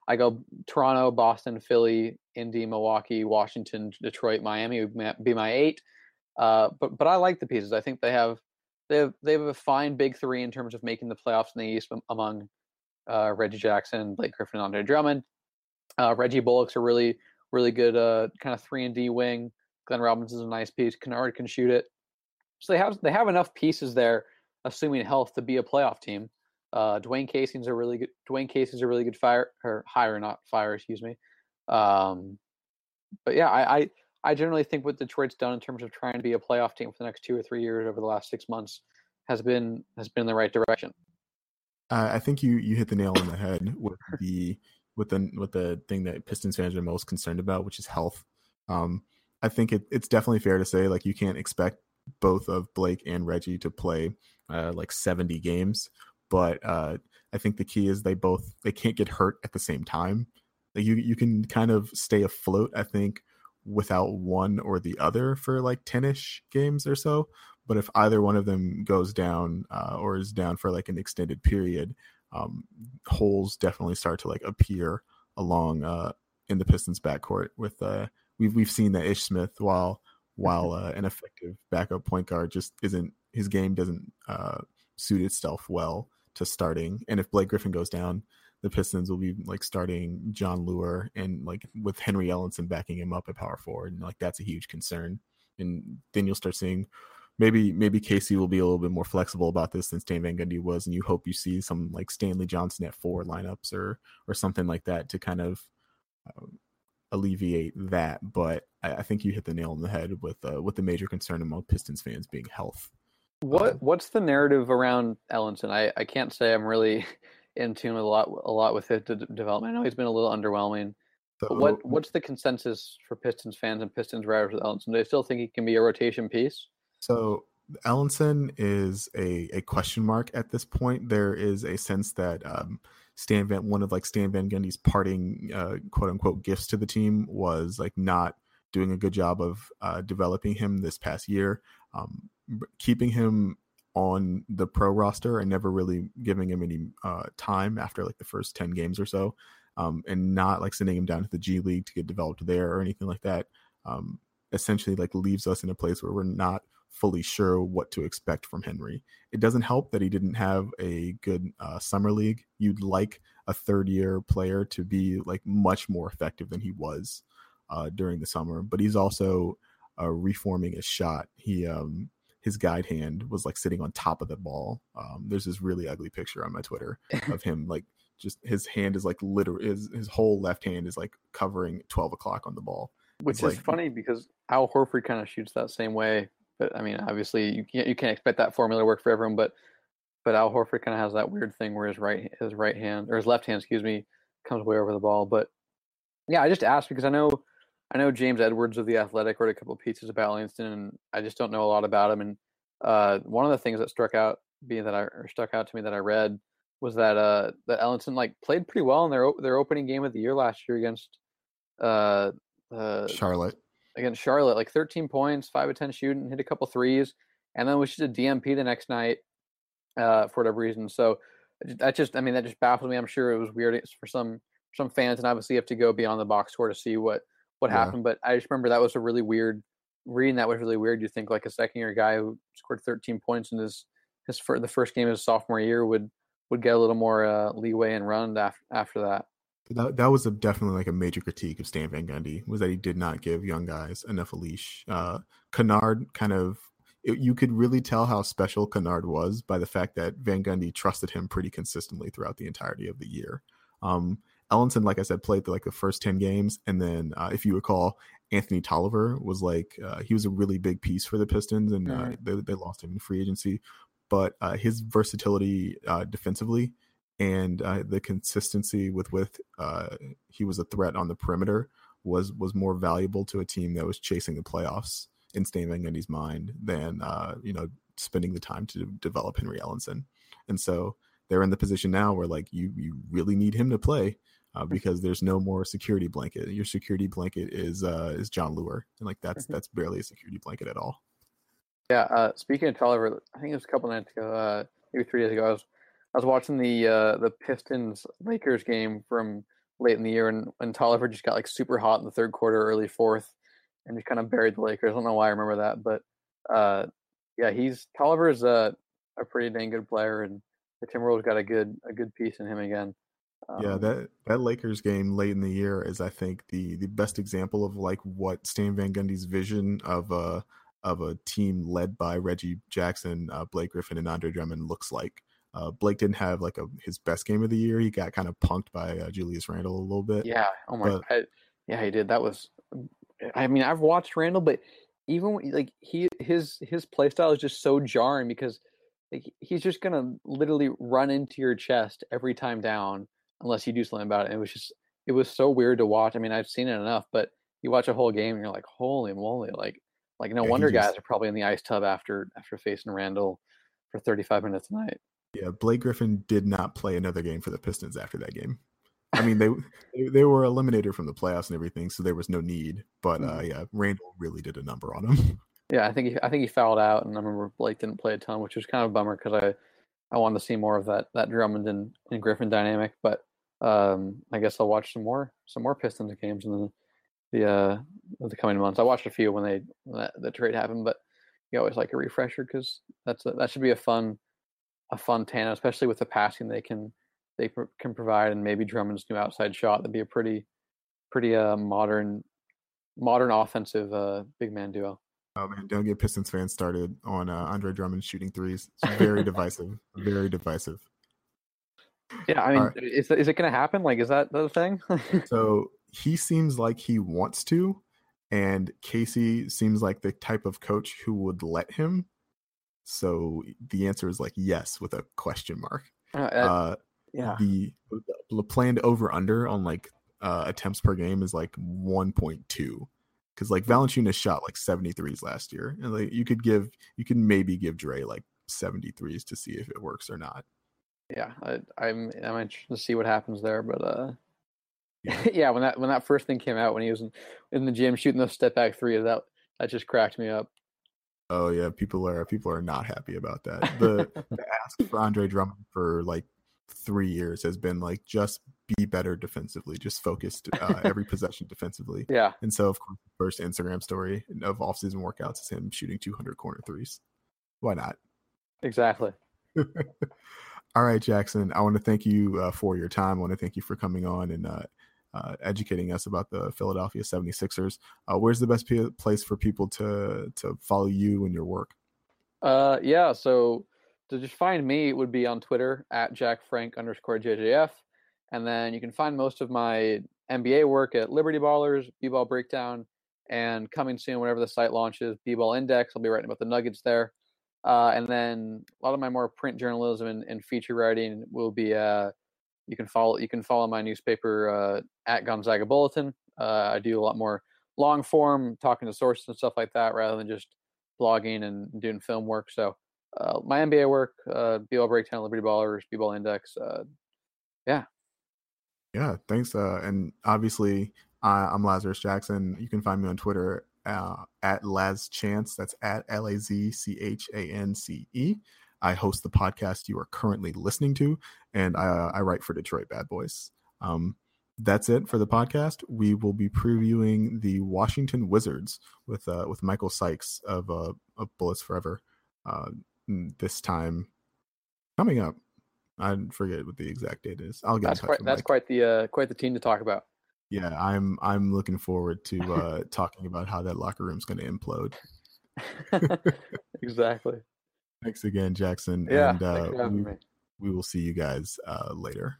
I go Toronto, Boston, Philly, Indy, Milwaukee, Washington, Detroit, Miami would be my eight. Uh, but but I like the pieces. I think they have they have they have a fine big three in terms of making the playoffs in the East among uh, Reggie Jackson, Blake Griffin, and Andre Drummond. Uh, Reggie Bullock's a really really good uh, kind of three and D wing. Glenn Robinson's a nice piece. Kennard can shoot it. So they have they have enough pieces there, assuming health, to be a playoff team. Uh, Dwane Casey's a really good Dwane Casey's a really good fire or hire, not fire, excuse me. Um, but yeah, I, I I generally think what Detroit's done in terms of trying to be a playoff team for the next two or three years over the last six months has been has been in the right direction. Uh, I think you you hit the nail on the head with the with the with the thing that Pistons fans are most concerned about, which is health. Um, I think it, it's definitely fair to say like you can't expect both of Blake and Reggie to play uh, like 70 games but uh, I think the key is they both they can't get hurt at the same time. Like you you can kind of stay afloat, I think, without one or the other for like 10ish games or so. But if either one of them goes down uh, or is down for like an extended period, um, holes definitely start to like appear along uh, in the Pistons backcourt. With uh, we've we've seen that Ish Smith, while while uh, an effective backup point guard, just isn't his game doesn't uh, suit itself well to starting. And if Blake Griffin goes down, the Pistons will be like starting Jon Leuer and like with Henry Ellenson backing him up at power forward. And like that's a huge concern. And then you'll start seeing maybe maybe Casey will be a little bit more flexible about this than Stan Van Gundy was, and you hope you see some like Stanley Johnson at four lineups or or something like that to kind of uh, alleviate that. But I, I, think you hit the nail on the head with uh, with the major concern among Pistons fans being health. What um, what's the narrative around Ellenson? I, I can't say I'm really in tune with a lot a lot with his development. I know he's been a little underwhelming. So, what what's the consensus for Pistons fans and Pistons writers with Ellenson? Do they still think he can be a rotation piece? So Ellenson is a, a question mark at this point. There is a sense that um, Stan Van, one of like Stan Van Gundy's parting uh, quote unquote gifts to the team was like not doing a good job of uh, developing him this past year. Um, keeping him on the pro roster and never really giving him any uh, time after like the first 10 games or so um, and not like sending him down to the G League to get developed there or anything like that um, essentially like leaves us in a place where we're not fully sure what to expect from Henry. It doesn't help that he didn't have a good uh, summer league. You'd like a third year player to be like much more effective than he was uh, during the summer, but he's also uh, reforming his shot. He um, his guide hand was like sitting on top of the ball. Um, there's this really ugly picture on my Twitter of him like just his hand is like literally his, his whole left hand is like covering 12 o'clock on the ball which it's is like, funny because al horford kind of shoots that same way but i mean obviously you can't you can't expect that formula to work for everyone but but al horford kind of has that weird thing where his right his right hand or his left hand excuse me comes way over the ball but yeah i just asked because i know i know james edwards of the athletic wrote a couple pieces about langston and i just don't know a lot about him and uh, one of the things that struck out being that i or stuck out to me that i read was that uh that Ellenson like played pretty well in their their opening game of the year last year against uh, uh Charlotte against Charlotte like 13 points, 5 of 10 shooting, hit a couple threes, and then was just a DMP the next night uh for whatever reason. So that just I mean that just baffled me. I'm sure it was weird for some some fans and obviously you have to go beyond the box score to see what what yeah. happened, but I just remember that was a really weird reading that was really weird. You think like a second year guy who scored 13 points in his his for the first game of his sophomore year would would get a little more uh, leeway and run after after that. That, that was a, definitely like a major critique of Stan Van Gundy was that he did not give young guys enough a leash. Uh, Kennard kind of it, you could really tell how special Kennard was by the fact that Van Gundy trusted him pretty consistently throughout the entirety of the year. Um, Ellenson, like I said, played like the first 10 games. And then, uh, if you recall, Anthony Tolliver was like, uh, he was a really big piece for the Pistons and uh, they, they lost him in free agency but uh, his versatility uh, defensively and uh, the consistency with with uh, he was a threat on the perimeter was was more valuable to a team that was chasing the playoffs in Stan Van Gundy's mind than uh, you know spending the time to develop Henry Ellenson. And so they're in the position now where like you you really need him to play uh, because there's no more security blanket. Your security blanket is uh, is Jon Leuer, and like that's mm-hmm. that's barely a security blanket at all. Yeah. Uh, speaking of Tolliver, I think it was a couple nights ago, uh, maybe three days ago. I was I was watching the uh, the Pistons Lakers game from late in the year, and, and Tolliver just got like super hot in the third quarter, early fourth, and just kind of buried the Lakers. I don't know why I remember that, but uh, yeah, he's Tolliver is a a pretty dang good player, and the Timberwolves got a good a good piece in him again. Um, yeah, that that Lakers game late in the year is, I think, the the best example of like what Stan Van Gundy's vision of uh of a team led by Reggie Jackson, uh, Blake Griffin, and Andre Drummond looks like. Uh, Blake didn't have like a his best game of the year. He got kind of punked by uh, Julius Randle a little bit. Yeah. Oh my. But, God. Yeah, he did. That was. I mean, I've watched Randle, but even like he his his play style is just so jarring because like he's just gonna literally run into your chest every time down unless you do something about it. And it was just it was so weird to watch. I mean, I've seen it enough, but you watch a whole game and you're like, holy moly, like like no yeah, wonder just, guys are probably in the ice tub after after facing Randle for 35 minutes a night. Yeah, Blake Griffin did not play another game for the Pistons after that game. I mean, they they were eliminated from the playoffs and everything, so there was no need. But uh, mm-hmm. yeah, Randle really did a number on him. Yeah, I think he, I think he fouled out, and I remember Blake didn't play a ton, which was kind of a bummer because I I wanted to see more of that that Drummond and, and Griffin dynamic. But um, I guess I'll watch some more some more Pistons games in the the uh the coming months. I watched a few when they when that, the trade happened, but you always like a refresher because that's a, that should be a fun a fun tandem, especially with the passing they can they pr- can provide, and maybe Drummond's new outside shot. That'd be a pretty pretty uh modern modern offensive uh big man duo. Oh man, don't get Pistons fans started on uh, Andre Drummond shooting threes. It's very divisive. Very divisive. Yeah, I mean, right. is is it going to happen? Like, is that the thing? so he seems like he wants to, and Casey seems like the type of coach who would let him. So the answer is like yes with a question mark. Uh, uh, yeah. The, the planned over under on like uh, attempts per game is like 1.2 because like Valanciunas shot like 73s last year, and like you could give you can maybe give Dre like 73s to see if it works or not. Yeah, I, I'm I'm interested to see what happens there, but uh, yeah. yeah, when that when that first thing came out, when he was in, in the gym shooting those step back three, that that just cracked me up. Oh yeah, people are people are not happy about that. The, the ask for Andre Drummond for like three years has been like just be better defensively, just focused uh, every possession defensively. Yeah. And so of course, the first Instagram story of offseason workouts is him shooting 200 corner threes. Why not? Exactly. All right, Jackson. I want to thank you uh, for your time. I want to thank you for coming on and uh, uh, educating us about the Philadelphia 76ers. Uh, where's the best p- place for people to to follow you and your work? Uh, yeah. So to just find me, it would be on Twitter at Jack Frank underscore JJF, and then you can find most of my NBA work at Liberty Ballers, B-Ball Breakdown, and coming soon whenever the site launches, B-Ball Index. I'll be writing about the Nuggets there, uh, and then a lot of my more print journalism and, and feature writing will be. Uh, you can follow you can follow my newspaper uh, at Gonzaga Bulletin. Uh, I do a lot more long form talking to sources and stuff like that rather than just blogging and doing film work. So uh, my NBA work, uh, B-Ball Breakdown, Liberty Ballers, B-Ball Index. Uh, yeah. Yeah, thanks. And obviously, I'm Lazarus Jackson. You can find me on Twitter uh, at Laz Chance. That's at L A Z C H A N C E. I host the podcast you are currently listening to, and I, I write for Detroit Bad Boys. Um, that's it for the podcast. We will be previewing the Washington Wizards with uh, with Michael Sykes of uh, of Bullets Forever. Uh, this time coming up. I forget what the exact date is. I'll get. That's quite. That's Mike. quite the uh, quite the team to talk about. Yeah, I'm. I'm looking forward to uh, talking about how that locker room's going to implode. exactly. Thanks again, Jackson. Yeah, and uh, we, we, will see you guys uh, later.